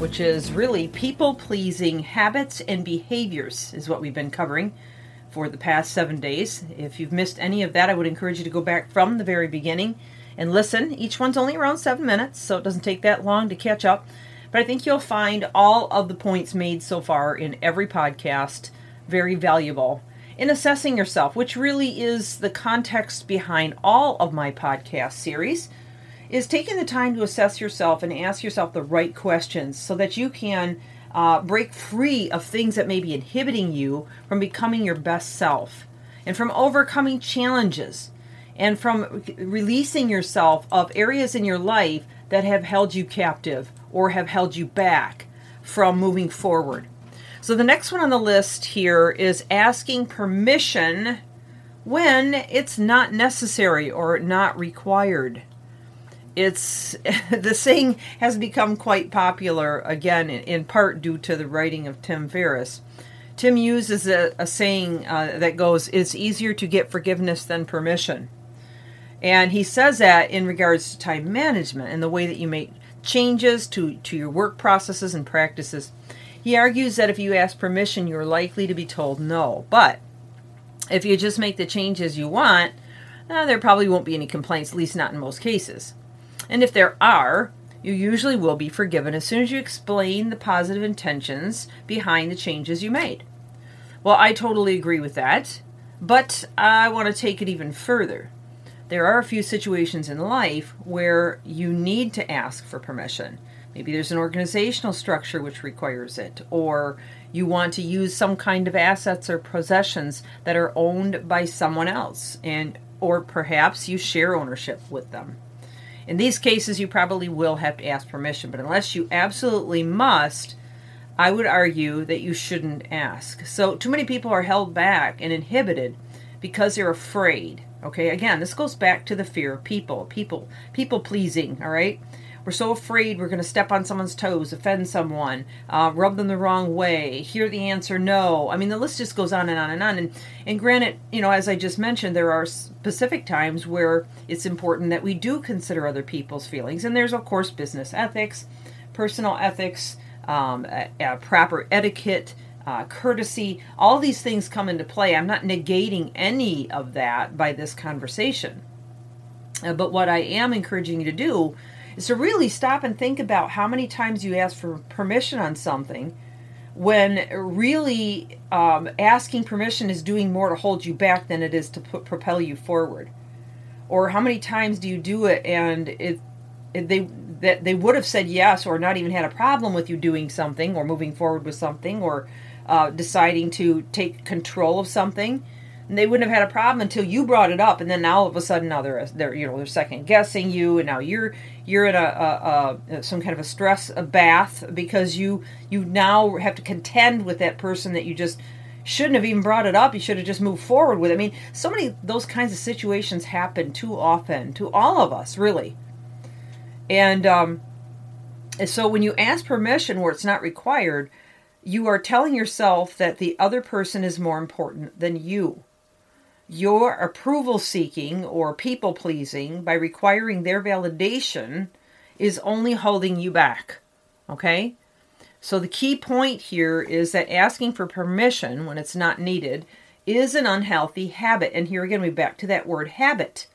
which is really people pleasing habits and behaviors, is what we've been covering for the past seven days. If you've missed any of that, I would encourage you to go back from the very beginning and listen. Each one's only around seven minutes, so it doesn't take that long to catch up. But I think you'll find all of the points made so far in every podcast very valuable in assessing yourself, which really is the context behind all of my podcast series is taking the time to assess yourself and ask yourself the right questions so that you can uh, break free of things that may be inhibiting you from becoming your best self and from overcoming challenges and from releasing yourself of areas in your life that have held you captive or have held you back from moving forward. So, the next one on the list here is asking permission when it's not necessary or not required it's the saying has become quite popular again in part due to the writing of tim ferriss. Tim uses a, a saying uh, that goes it's easier to get forgiveness than permission. And he says that in regards to time management and the way that you make changes to, to your work processes and practices. He argues that if you ask permission you're likely to be told no. But if you just make the changes you want uh, there probably won't be any complaints at least not in most cases and if there are, you usually will be forgiven as soon as you explain the positive intentions behind the changes you made. Well, I totally agree with that, but I want to take it even further. There are a few situations in life where you need to ask for permission. Maybe there's an organizational structure which requires it, or you want to use some kind of assets or possessions that are owned by someone else, and or perhaps you share ownership with them. In these cases, you probably will have to ask permission, but unless you absolutely must, I would argue that you shouldn't ask. So, too many people are held back and inhibited because they're afraid. Okay, again, this goes back to the fear of people, people, people pleasing, all right? We're so afraid we're going to step on someone's toes, offend someone, uh, rub them the wrong way, hear the answer no. I mean, the list just goes on and on and on. And, and granted, you know, as I just mentioned, there are specific times where it's important that we do consider other people's feelings. And there's, of course, business ethics, personal ethics, um, proper etiquette. Uh, courtesy, all these things come into play. I'm not negating any of that by this conversation. Uh, but what I am encouraging you to do is to really stop and think about how many times you ask for permission on something when really um, asking permission is doing more to hold you back than it is to propel you forward. Or how many times do you do it and it, it, they that they would have said yes or not even had a problem with you doing something or moving forward with something or uh, deciding to take control of something and they wouldn't have had a problem until you brought it up and then now all of a sudden now they're they're you know they're second guessing you and now you're you're in a, a, a, some kind of a stress bath because you you now have to contend with that person that you just shouldn't have even brought it up. You should have just moved forward with it. i mean so many those kinds of situations happen too often to all of us really. And um, so when you ask permission where it's not required you are telling yourself that the other person is more important than you your approval seeking or people pleasing by requiring their validation is only holding you back. Okay? So the key point here is that asking for permission when it's not needed is an unhealthy habit. And here again, we're back to that word habit.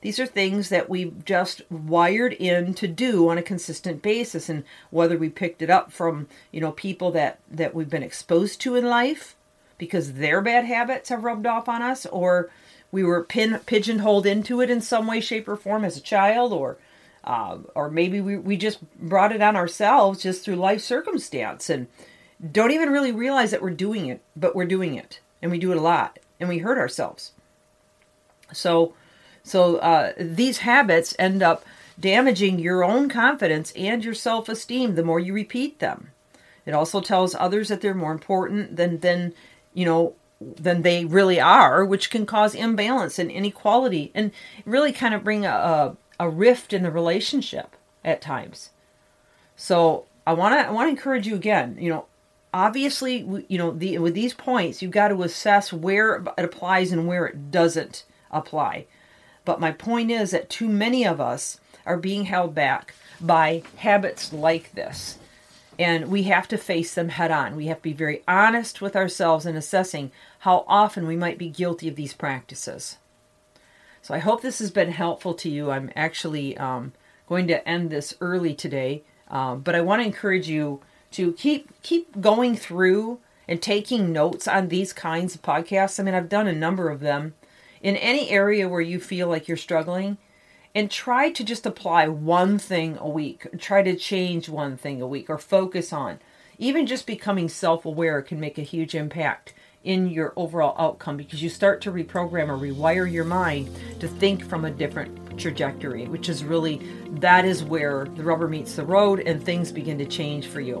These are things that we've just wired in to do on a consistent basis. And whether we picked it up from, you know, people that, that we've been exposed to in life, because their bad habits have rubbed off on us, or we were pin, pigeonholed into it in some way, shape, or form as a child, or uh, or maybe we, we just brought it on ourselves just through life circumstance and don't even really realize that we're doing it, but we're doing it, and we do it a lot, and we hurt ourselves. So, so uh, these habits end up damaging your own confidence and your self esteem the more you repeat them. It also tells others that they're more important than, than you know, than they really are, which can cause imbalance and inequality and really kind of bring a, a, rift in the relationship at times. So I want to I want to encourage you again. You know, obviously, you know, the, with these points, you've got to assess where it applies and where it doesn't apply. But my point is that too many of us are being held back by habits like this. And we have to face them head on. We have to be very honest with ourselves in assessing how often we might be guilty of these practices. So I hope this has been helpful to you. I'm actually um, going to end this early today, um, but I want to encourage you to keep keep going through and taking notes on these kinds of podcasts. I mean, I've done a number of them. In any area where you feel like you're struggling, and try to just apply one thing a week. Try to change one thing a week or focus on. Even just becoming self aware can make a huge impact in your overall outcome because you start to reprogram or rewire your mind to think from a different trajectory, which is really that is where the rubber meets the road and things begin to change for you.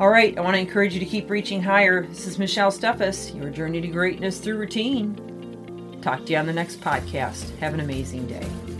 All right, I want to encourage you to keep reaching higher. This is Michelle Steffes, your journey to greatness through routine. Talk to you on the next podcast. Have an amazing day.